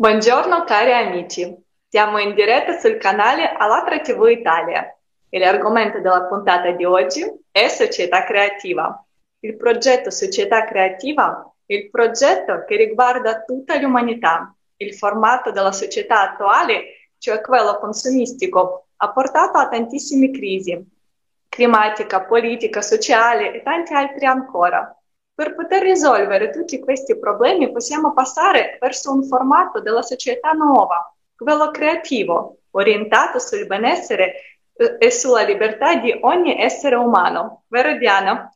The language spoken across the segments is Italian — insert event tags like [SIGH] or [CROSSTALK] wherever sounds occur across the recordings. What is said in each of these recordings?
Buongiorno cari amici, siamo in diretta sul canale Alatra TV Italia e l'argomento della puntata di oggi è Società Creativa. Il progetto Società Creativa è il progetto che riguarda tutta l'umanità. Il formato della società attuale, cioè quello consumistico, ha portato a tantissime crisi, climatica, politica, sociale e tanti altri ancora. Per poter risolvere tutti questi problemi possiamo passare verso un formato della società nuova, quello creativo, orientato sul benessere eh, e sulla libertà di ogni essere umano. Vero Diana?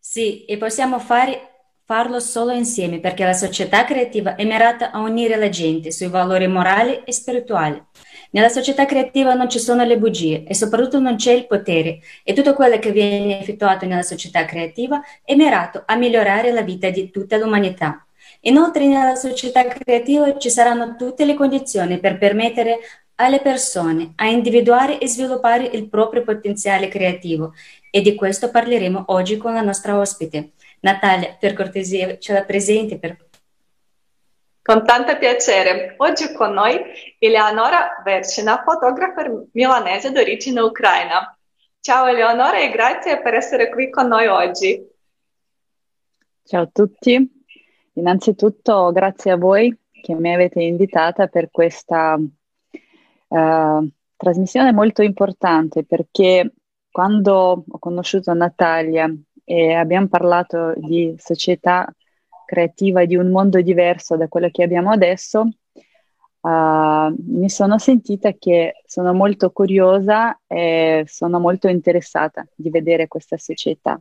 Sì, e possiamo fare, farlo solo insieme perché la società creativa è mirata a unire la gente sui valori morali e spirituali. Nella società creativa non ci sono le bugie e soprattutto non c'è il potere e tutto quello che viene effettuato nella società creativa è mirato a migliorare la vita di tutta l'umanità. Inoltre nella società creativa ci saranno tutte le condizioni per permettere alle persone a individuare e sviluppare il proprio potenziale creativo e di questo parleremo oggi con la nostra ospite. Natalia, per cortesia, ce la presenti per con tanto piacere. Oggi con noi Eleonora Vercina, fotografa milanese d'origine ucraina. Ciao Eleonora e grazie per essere qui con noi oggi. Ciao a tutti. Innanzitutto grazie a voi che mi avete invitata per questa uh, trasmissione molto importante perché quando ho conosciuto Natalia e abbiamo parlato di società creativa di un mondo diverso da quello che abbiamo adesso, uh, mi sono sentita che sono molto curiosa e sono molto interessata di vedere questa società.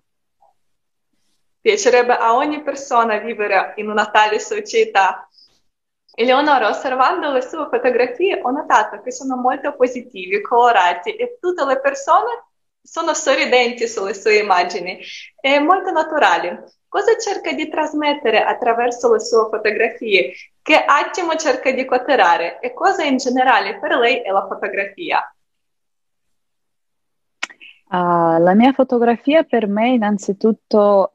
Piacerebbe a ogni persona vivere in una tale società. Eleonora, osservando le sue fotografie, ho notato che sono molto positivi, colorati e tutte le persone sono sorridenti sulle sue immagini e molto naturali. Cosa cerca di trasmettere attraverso le sue fotografie? Che attimo cerca di catturare? E cosa in generale per lei è la fotografia? Uh, la mia fotografia per me è innanzitutto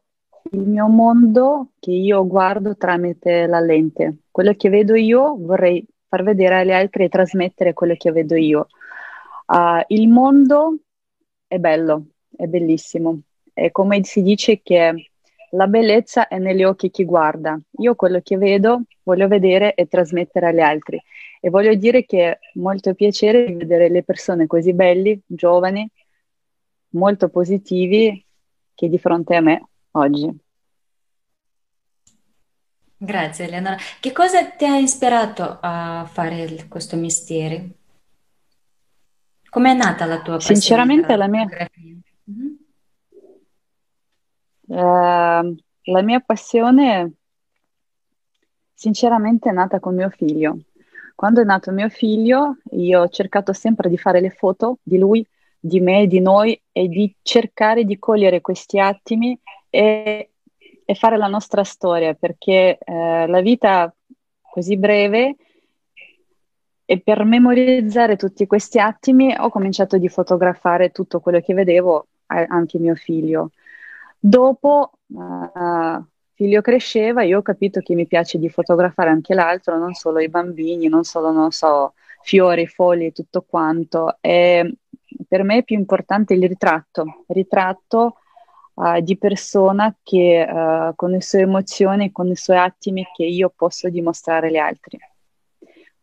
il mio mondo che io guardo tramite la lente. Quello che vedo io vorrei far vedere agli altri e trasmettere quello che vedo io. Uh, il mondo è bello, è bellissimo. È come si dice che la bellezza è negli occhi chi guarda. Io quello che vedo voglio vedere e trasmettere agli altri. E voglio dire che è molto piacere vedere le persone così belli, giovani, molto positivi, che di fronte a me oggi. Grazie Eleonora. Che cosa ti ha ispirato a fare questo mestiere? Com'è nata la tua passione? Sinceramente la mia... Mm-hmm. Uh, la mia passione sinceramente è nata con mio figlio. Quando è nato mio figlio, io ho cercato sempre di fare le foto di lui, di me, di noi e di cercare di cogliere questi attimi e, e fare la nostra storia, perché eh, la vita così breve e per memorizzare tutti questi attimi ho cominciato di fotografare tutto quello che vedevo, anche mio figlio. Dopo, uh, figlio cresceva, io ho capito che mi piace di fotografare anche l'altro, non solo i bambini, non solo, non so, fiori, foglie, tutto quanto. E per me è più importante il ritratto, ritratto uh, di persona che uh, con le sue emozioni, con i suoi attimi che io posso dimostrare agli altri.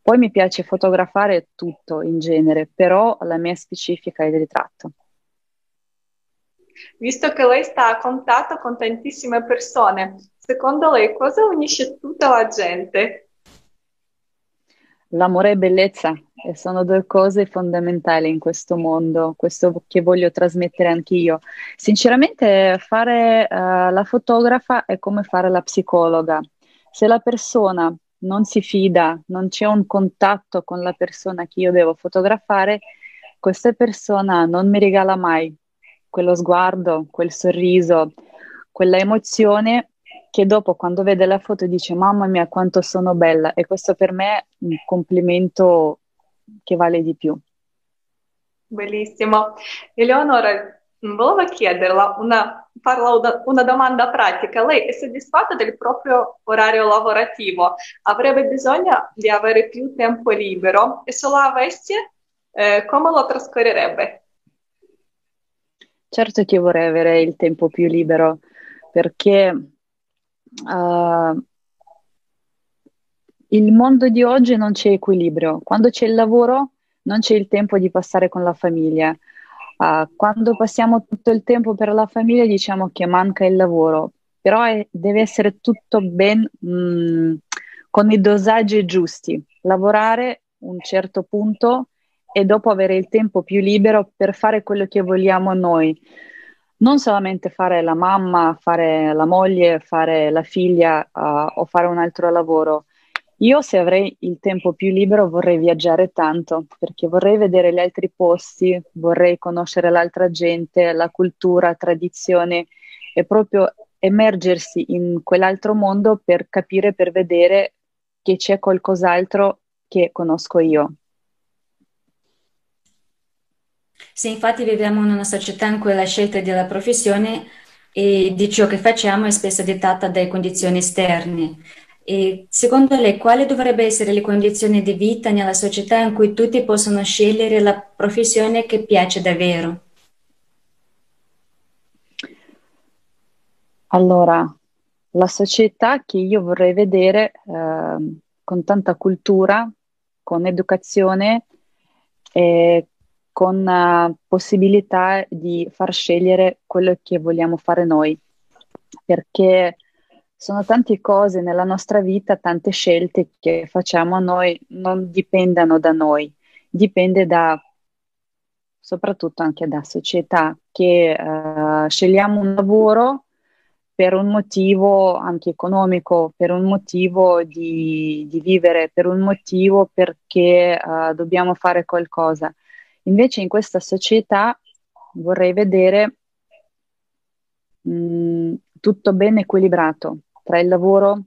Poi mi piace fotografare tutto in genere, però la mia specifica è il ritratto. Visto che lei sta a contatto con tantissime persone, secondo lei cosa unisce tutta la gente? L'amore e bellezza e sono due cose fondamentali in questo mondo, questo che voglio trasmettere anch'io. Sinceramente, fare uh, la fotografa è come fare la psicologa. Se la persona non si fida, non c'è un contatto con la persona che io devo fotografare, questa persona non mi regala mai quello sguardo, quel sorriso, quella emozione che dopo quando vede la foto dice mamma mia quanto sono bella e questo per me è un complimento che vale di più. Bellissimo. Eleonora, volevo chiederla una farla una, domanda pratica. Lei è soddisfatta del proprio orario lavorativo? Avrebbe bisogno di avere più tempo libero e se lo avesse, eh, come lo trascorrerebbe? Certo che vorrei avere il tempo più libero perché uh, il mondo di oggi non c'è equilibrio. Quando c'è il lavoro non c'è il tempo di passare con la famiglia. Uh, quando passiamo tutto il tempo per la famiglia diciamo che manca il lavoro, però è, deve essere tutto ben mh, mm, con i dosaggi giusti. Lavorare un certo punto e dopo avere il tempo più libero per fare quello che vogliamo noi. Non solamente fare la mamma, fare la moglie, fare la figlia uh, o fare un altro lavoro. Io se avrei il tempo più libero vorrei viaggiare tanto perché vorrei vedere gli altri posti, vorrei conoscere l'altra gente, la cultura, la tradizione e proprio emergersi in quell'altro mondo per capire, per vedere che c'è qualcos'altro che conosco io. Sì, infatti viviamo in una società in cui la scelta della professione e di ciò che facciamo è spesso dettata dalle condizioni esterne. E secondo lei, quali dovrebbero essere le condizioni di vita nella società in cui tutti possono scegliere la professione che piace davvero? Allora, la società che io vorrei vedere eh, con tanta cultura, con educazione, eh, con uh, possibilità di far scegliere quello che vogliamo fare noi, perché sono tante cose nella nostra vita, tante scelte che facciamo noi non dipendono da noi, dipende da soprattutto anche da società che uh, scegliamo un lavoro per un motivo anche economico, per un motivo di, di vivere, per un motivo perché uh, dobbiamo fare qualcosa. Invece in questa società vorrei vedere mh, mm, tutto ben equilibrato tra il lavoro,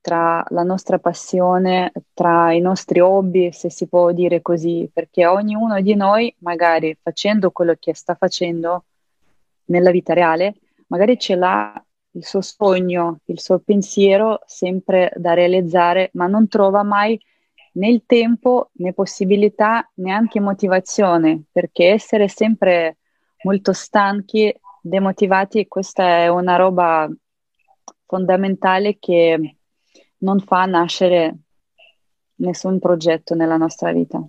tra la nostra passione, tra i nostri hobby, se si può dire così, perché ognuno di noi, magari facendo quello che sta facendo nella vita reale, magari ce l'ha il suo sogno, il suo pensiero sempre da realizzare, ma non trova mai né il tempo né possibilità neanche motivazione, perché essere sempre molto stanchi, demotivati, questa è una roba fondamentale che non fa nascere nessun progetto nella nostra vita.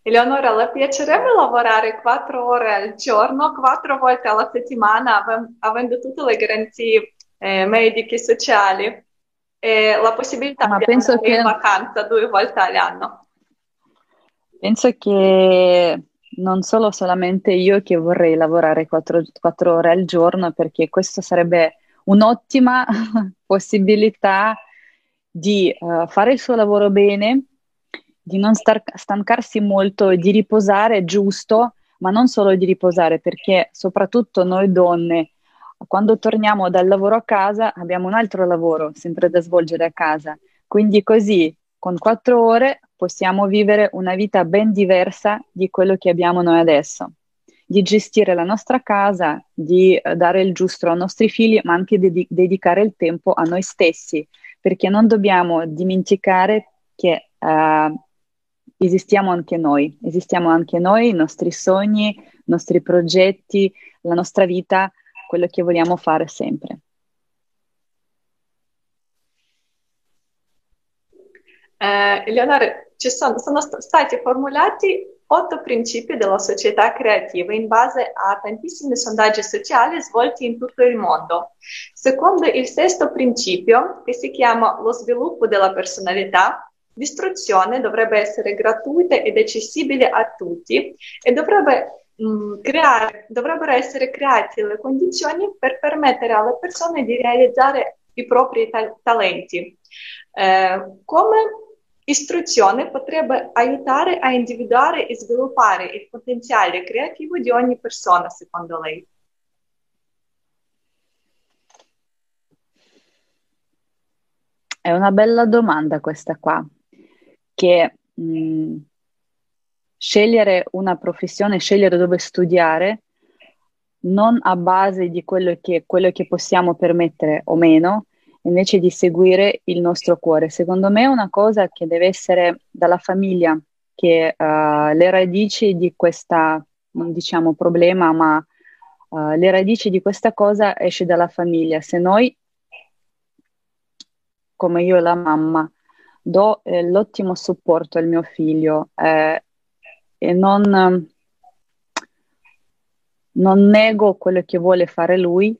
Eleonora, le piacerebbe lavorare quattro ore al giorno, quattro volte alla settimana, avendo tutte le garanzie eh, mediche e sociali? e la possibilità Ma di andare che... in vacanza due volte all'anno. Penso che non solo solamente io che vorrei lavorare quattro, quattro ore al giorno, perché questo sarebbe un'ottima [LAUGHS] possibilità di uh, fare il suo lavoro bene, di non star- stancarsi molto, di riposare giusto, ma non solo di riposare, perché soprattutto noi donne quando torniamo dal lavoro a casa abbiamo un altro lavoro sempre da svolgere a casa. Quindi così con quattro ore possiamo vivere una vita ben diversa di quello che abbiamo noi adesso, di gestire la nostra casa, di eh, dare il giusto ai nostri figli, ma anche di dedicare il tempo a noi stessi, perché non dobbiamo dimenticare che uh, esistiamo anche noi, esistiamo anche noi, i nostri sogni, i nostri progetti, la nostra vita quello che vogliamo fare sempre. Eleonora, sono, sono stati formulati otto principi della società creativa in base a tantissimi sondaggi sociali svolti in tutto il mondo. Secondo il sesto principio, che si chiama lo sviluppo della personalità, l'istruzione dovrebbe essere gratuita ed accessibile a tutti e dovrebbe Mm, creare, dovrebbero essere create le condizioni per permettere alle persone di realizzare i propri ta- talenti. Eh, come istruzione potrebbe aiutare a individuare e sviluppare il potenziale creativo di ogni persona, secondo lei? È una bella domanda questa qua, che mh, mm, scegliere una professione, scegliere dove studiare, non a base di quello che, quello che possiamo permettere o meno, invece di seguire il nostro cuore. Secondo me è una cosa che deve essere dalla famiglia, che uh, le radici di questa, non diciamo problema, ma uh, le radici di questa cosa esce dalla famiglia. Se noi, come io e la mamma, do eh, l'ottimo supporto al mio figlio eh, e non, non nego quello che vuole fare lui,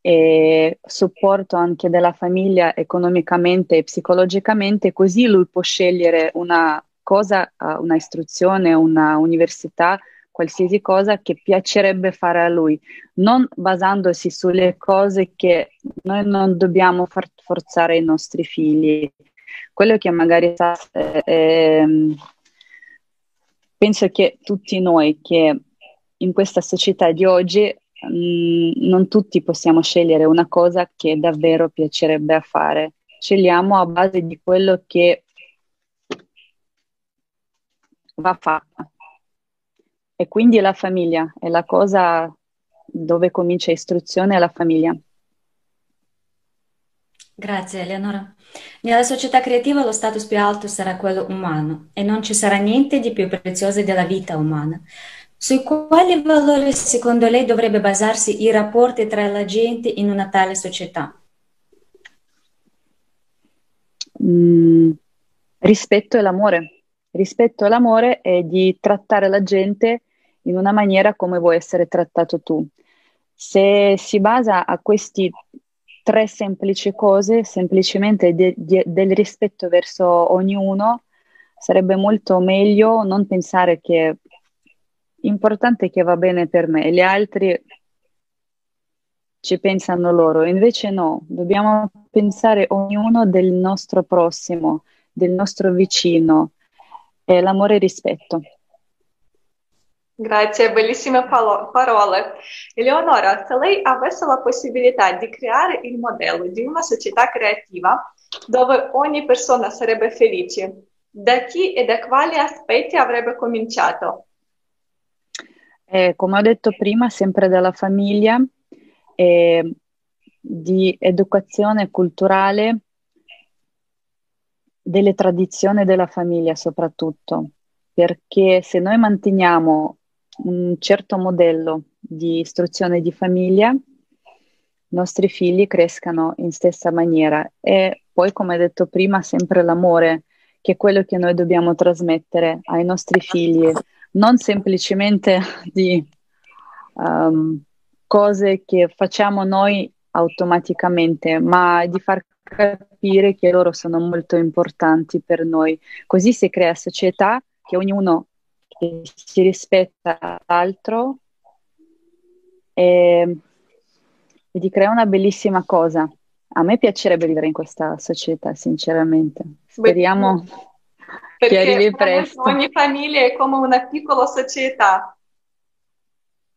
e supporto anche della famiglia economicamente e psicologicamente, così lui può scegliere una cosa, una istruzione, una università, qualsiasi cosa che piacerebbe fare a lui, non basandosi sulle cose che noi non dobbiamo far forzare ai nostri figli. Quello che magari eh, eh, penso che tutti noi che in questa società di oggi Mm, non tutti possiamo scegliere una cosa che davvero piacerebbe a fare. Scegliamo a base di quello che va fatta. E quindi la famiglia è la cosa dove comincia istruzione la famiglia. Grazie Eleonora. Nella società creativa lo status più alto sarà quello umano e non ci sarà niente di più prezioso della vita umana. Su quali valori secondo lei dovrebbe basarsi i rapporti tra la gente in una tale società? Mm, rispetto e l'amore. Rispetto e l'amore è di trattare la gente in una maniera come vuoi essere trattato tu. Se si basa a questi tre semplici cose, semplicemente de- de- del rispetto verso ognuno, sarebbe molto meglio non pensare che importante che va bene per me, gli altri ci pensano loro, invece no, dobbiamo pensare ognuno del nostro prossimo, del nostro vicino, e l'amore e il rispetto. Grazie, bellissime parole. Eleonora, se lei avesse la possibilità di creare il modello di una società creativa dove ogni persona sarebbe felice, da chi e da quali aspetti avrebbe cominciato? Eh, come ho detto prima, sempre dalla famiglia, eh, di educazione culturale, delle tradizioni della famiglia soprattutto, perché se noi manteniamo un certo modello di istruzione di famiglia, i nostri figli crescano in stessa maniera. E poi, come detto prima, sempre l'amore, che è quello che noi dobbiamo trasmettere ai nostri figli, non semplicemente di um, cose che facciamo noi automaticamente, ma di far capire che loro sono molto importanti per noi. Così si crea società che ognuno si rispetta l'altro e, e di creare una bellissima cosa. A me piacerebbe vivere in questa società, sinceramente. Speriamo perché. Ogni famiglia è come una piccola società.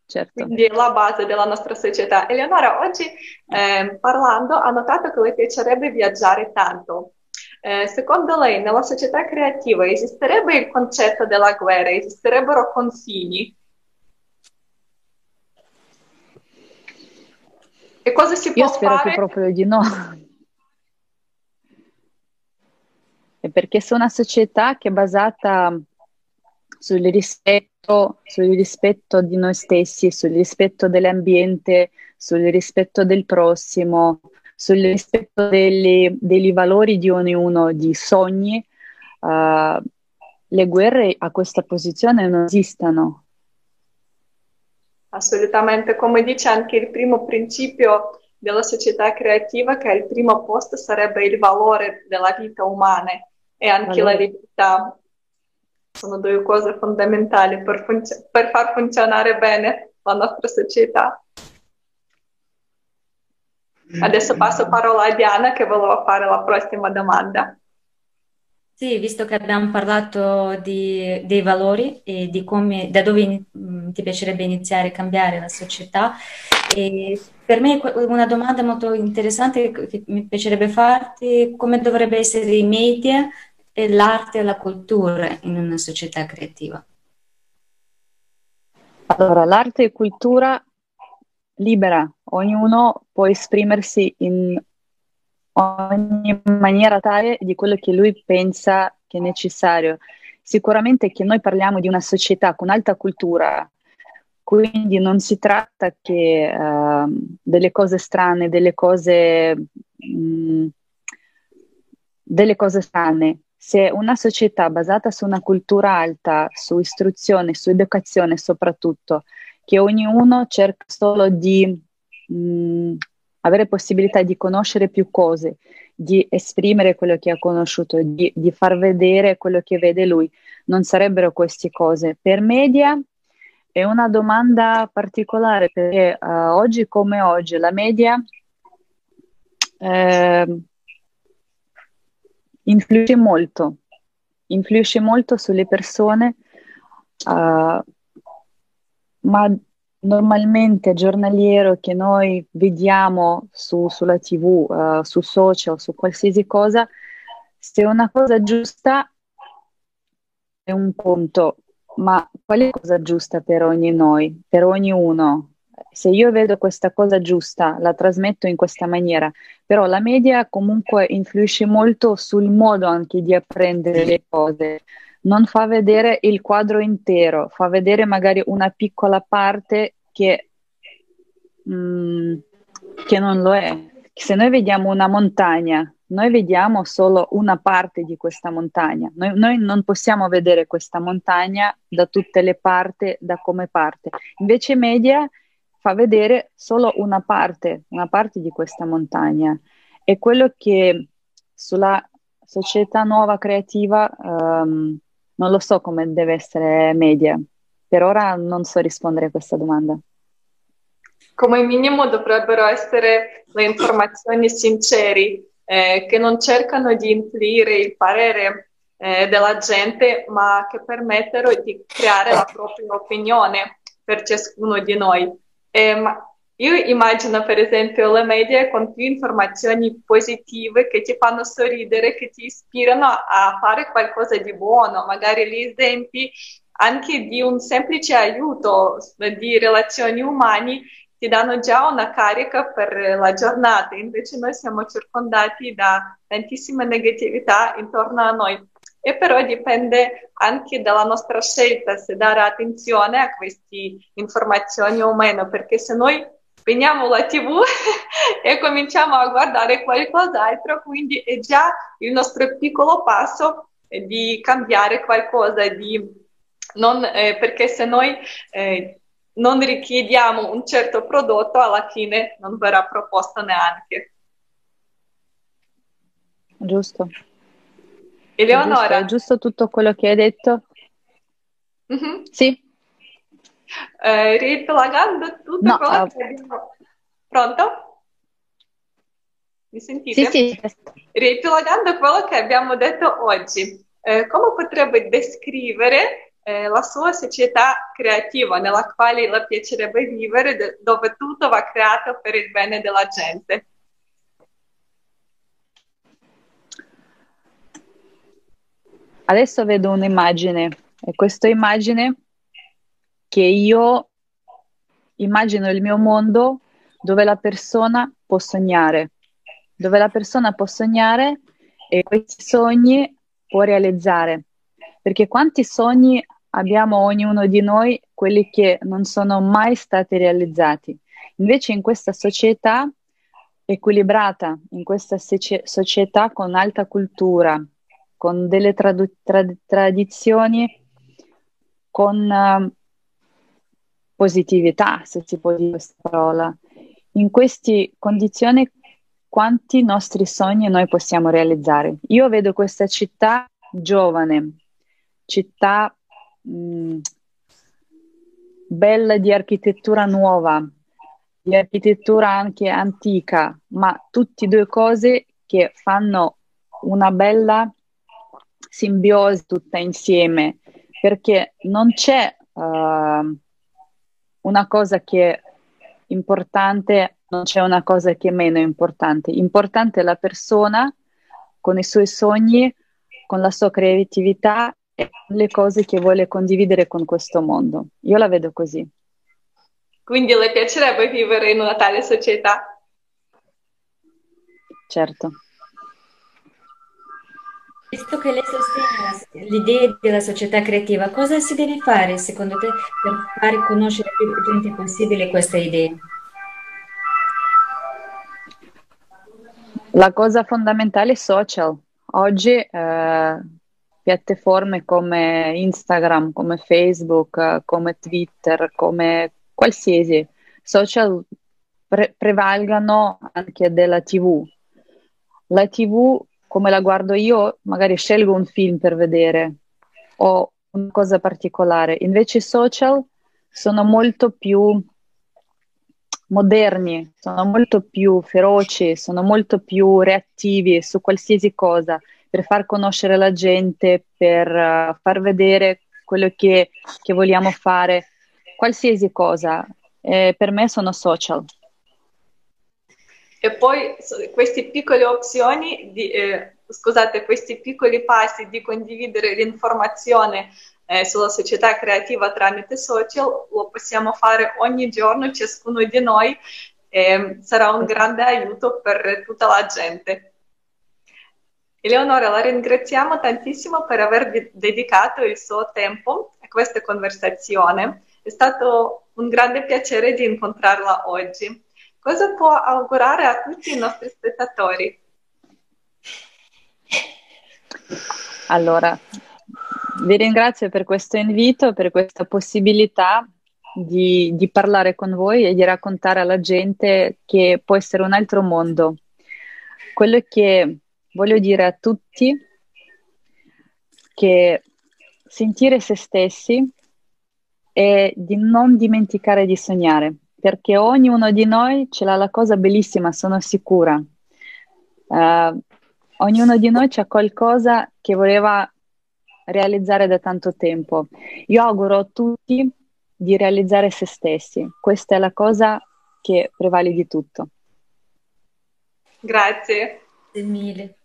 Certo. Quindi è la base della nostra società. Eleonora, oggi eh, parlando ha notato che le piacerebbe viaggiare tanto. Eh, secondo lei, nella società creativa esisterebbe il concetto della guerra? Esisterebbero confini? E cosa si può Io spero fare? che proprio di no. È perché sono una società che è basata sul rispetto, sul rispetto di noi stessi, sul rispetto dell'ambiente, sul rispetto del prossimo, sul rispetto degli, degli valori di ognuno, di sogni. Uh, le guerre a questa posizione non esistono. Assolutamente, come dice anche il primo principio della società creativa, che al primo posto sarebbe il valore della vita umana e anche allora. la libertà sono due cose fondamentali per, funz- per far funzionare bene la nostra società. Adesso passo parola a Diana che voleva fare la prossima domanda. Sì, visto che abbiamo parlato di, dei valori e di come, da dove in, mm, ti piacerebbe iniziare a cambiare la società, per me una domanda molto interessante che mi piacerebbe farti è come dovrebbe essere i media l'arte e la cultura in una società creativa? Allora, l'arte e cultura libera, ognuno può esprimersi in ogni maniera tale di quello che lui pensa che è necessario. Sicuramente che noi parliamo di una società con alta cultura, quindi non si tratta che uh, delle cose strane, delle cose, mh, mm, delle cose strane. Se una società basata su una cultura alta, su istruzione, su educazione soprattutto, che ognuno cerca solo di mh, mm, avere possibilità di conoscere più cose, di esprimere quello che ha conosciuto, di, di far vedere quello che vede lui, non sarebbero queste cose. Per media è una domanda particolare perché uh, oggi come oggi la media eh, influisce molto, influisce molto sulle persone, uh, ma normalmente giornaliero che noi vediamo su, sulla tv, uh, su social, su qualsiasi cosa, se una cosa giusta è un conto, ma qual è la cosa giusta per ogni noi, per ognuno? Se io vedo questa cosa giusta, la trasmetto in questa maniera, però la media comunque influisce molto sul modo anche di apprendere le cose non fa vedere il quadro intero, fa vedere magari una piccola parte che, mh, mm, che non lo è. Se noi vediamo una montagna, noi vediamo solo una parte di questa montagna. Noi, noi, non possiamo vedere questa montagna da tutte le parti, da come parte. Invece media fa vedere solo una parte, una parte di questa montagna. E quello che sulla società nuova creativa um, non lo so come deve essere media. Per ora non so rispondere a questa domanda. Come minimo dovrebbero essere le informazioni sincere, eh, che non cercano di influire il parere eh, della gente, ma che permettono di creare la propria opinione per ciascuno di noi. Eh, ma io immagino per esempio le medie con più informazioni positive che ti fanno sorridere, che ti ispirano a fare qualcosa di buono, magari gli esempi anche di un semplice aiuto di relazioni umane ti danno già una carica per la giornata, invece noi siamo circondati da tantissima negatività intorno a noi. E però dipende anche dalla nostra scelta se dare attenzione a queste informazioni o meno, perché se noi spegniamo la tv [LAUGHS] e cominciamo a guardare qualcos'altro, quindi è già il nostro piccolo passo di cambiare qualcosa, di non, eh, perché se noi eh, non richiediamo un certo prodotto, alla fine non verrà proposto neanche. Giusto. Eleonora. È giusto, è giusto tutto quello che hai detto? Mm-hmm. Sì eh, riepilogando tutto no, quello uh... che abbiamo... Pronto? Mi sentite? Sì, sì. Riepilogando quello che abbiamo detto oggi, eh, come potrebbe descrivere eh, la sua società creativa nella quale le piacerebbe vivere, dove tutto va creato per il bene della gente? Adesso vedo un'immagine e questa immagine che io immagino il mio mondo dove la persona può sognare, dove la persona può sognare e questi sogni può realizzare. Perché quanti sogni abbiamo ognuno di noi, quelli che non sono mai stati realizzati. Invece in questa società equilibrata, in questa società con alta cultura, con delle tradu- trad- tradizioni, con uh, positività, se si può dire questa parola. In queste condizioni quanti nostri sogni noi possiamo realizzare? Io vedo questa città giovane, città mh, bella di architettura nuova, di architettura anche antica, ma tutte e due cose che fanno una bella simbiosi tutta insieme, perché non c'è uh, una cosa che è importante, non c'è una cosa che è meno importante. Importante è la persona con i suoi sogni, con la sua creatività e le cose che vuole condividere con questo mondo. Io la vedo così. Quindi le piacerebbe vivere in una tale società? Certo. Visto che lei sostiene l'idea della società creativa, cosa si deve fare secondo te per far conoscere più gente possibile questa idea? La cosa fondamentale è social. Oggi eh, piattaforme come Instagram, come Facebook, come Twitter, come qualsiasi social pre- prevalgano anche della TV. La TV, come la guardo io, magari scelgo un film per vedere o una cosa particolare. Invece i social sono molto più moderni, sono molto più feroci, sono molto più reattivi su qualsiasi cosa per far conoscere la gente, per uh, far vedere quello che, che, vogliamo fare, qualsiasi cosa. Eh, per me sono social. E poi queste piccole opzioni, di, eh, scusate, questi piccoli passi di condividere l'informazione eh, sulla società creativa tramite social lo possiamo fare ogni giorno, ciascuno di noi, e sarà un grande aiuto per tutta la gente. Eleonora, la ringraziamo tantissimo per aver dedicato il suo tempo a questa conversazione. È stato un grande piacere di incontrarla oggi. Cosa può augurare a tutti i nostri spettatori? Allora, vi ringrazio per questo invito, per questa possibilità di, di parlare con voi e di raccontare alla gente che può essere un altro mondo. Quello che voglio dire a tutti che sentire se stessi è di non dimenticare di sognare, perché ognuno di noi ce l'ha la cosa bellissima, sono sicura. Uh, ognuno di noi c'ha qualcosa che voleva realizzare da tanto tempo. Io auguro a tutti di realizzare se stessi, questa è la cosa che prevale di tutto. Grazie. Grazie mille.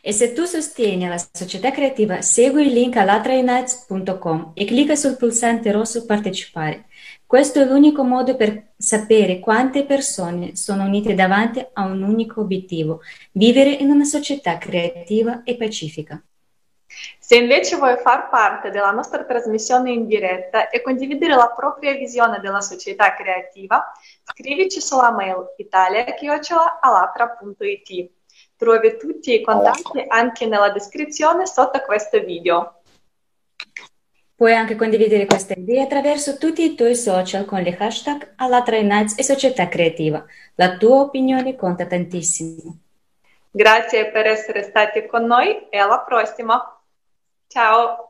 E se tu sostieni la società creativa, segui il link allatrainites.com e clicca sul pulsante rosso Partecipare. Questo è l'unico modo per sapere quante persone sono unite davanti a un unico obiettivo, vivere in una società creativa e pacifica. Se invece vuoi far parte della nostra trasmissione in diretta e condividere la propria visione della società creativa, scrivici sulla mail italia.alatra.it. Trovi tutti i contatti anche nella descrizione sotto questo video. Puoi anche condividere questa idea attraverso tutti i tuoi social con le hashtag Alatra Nights e Società Creativa. La tua opinione conta tantissimo. Grazie per essere stati con noi e alla prossima. Ciao.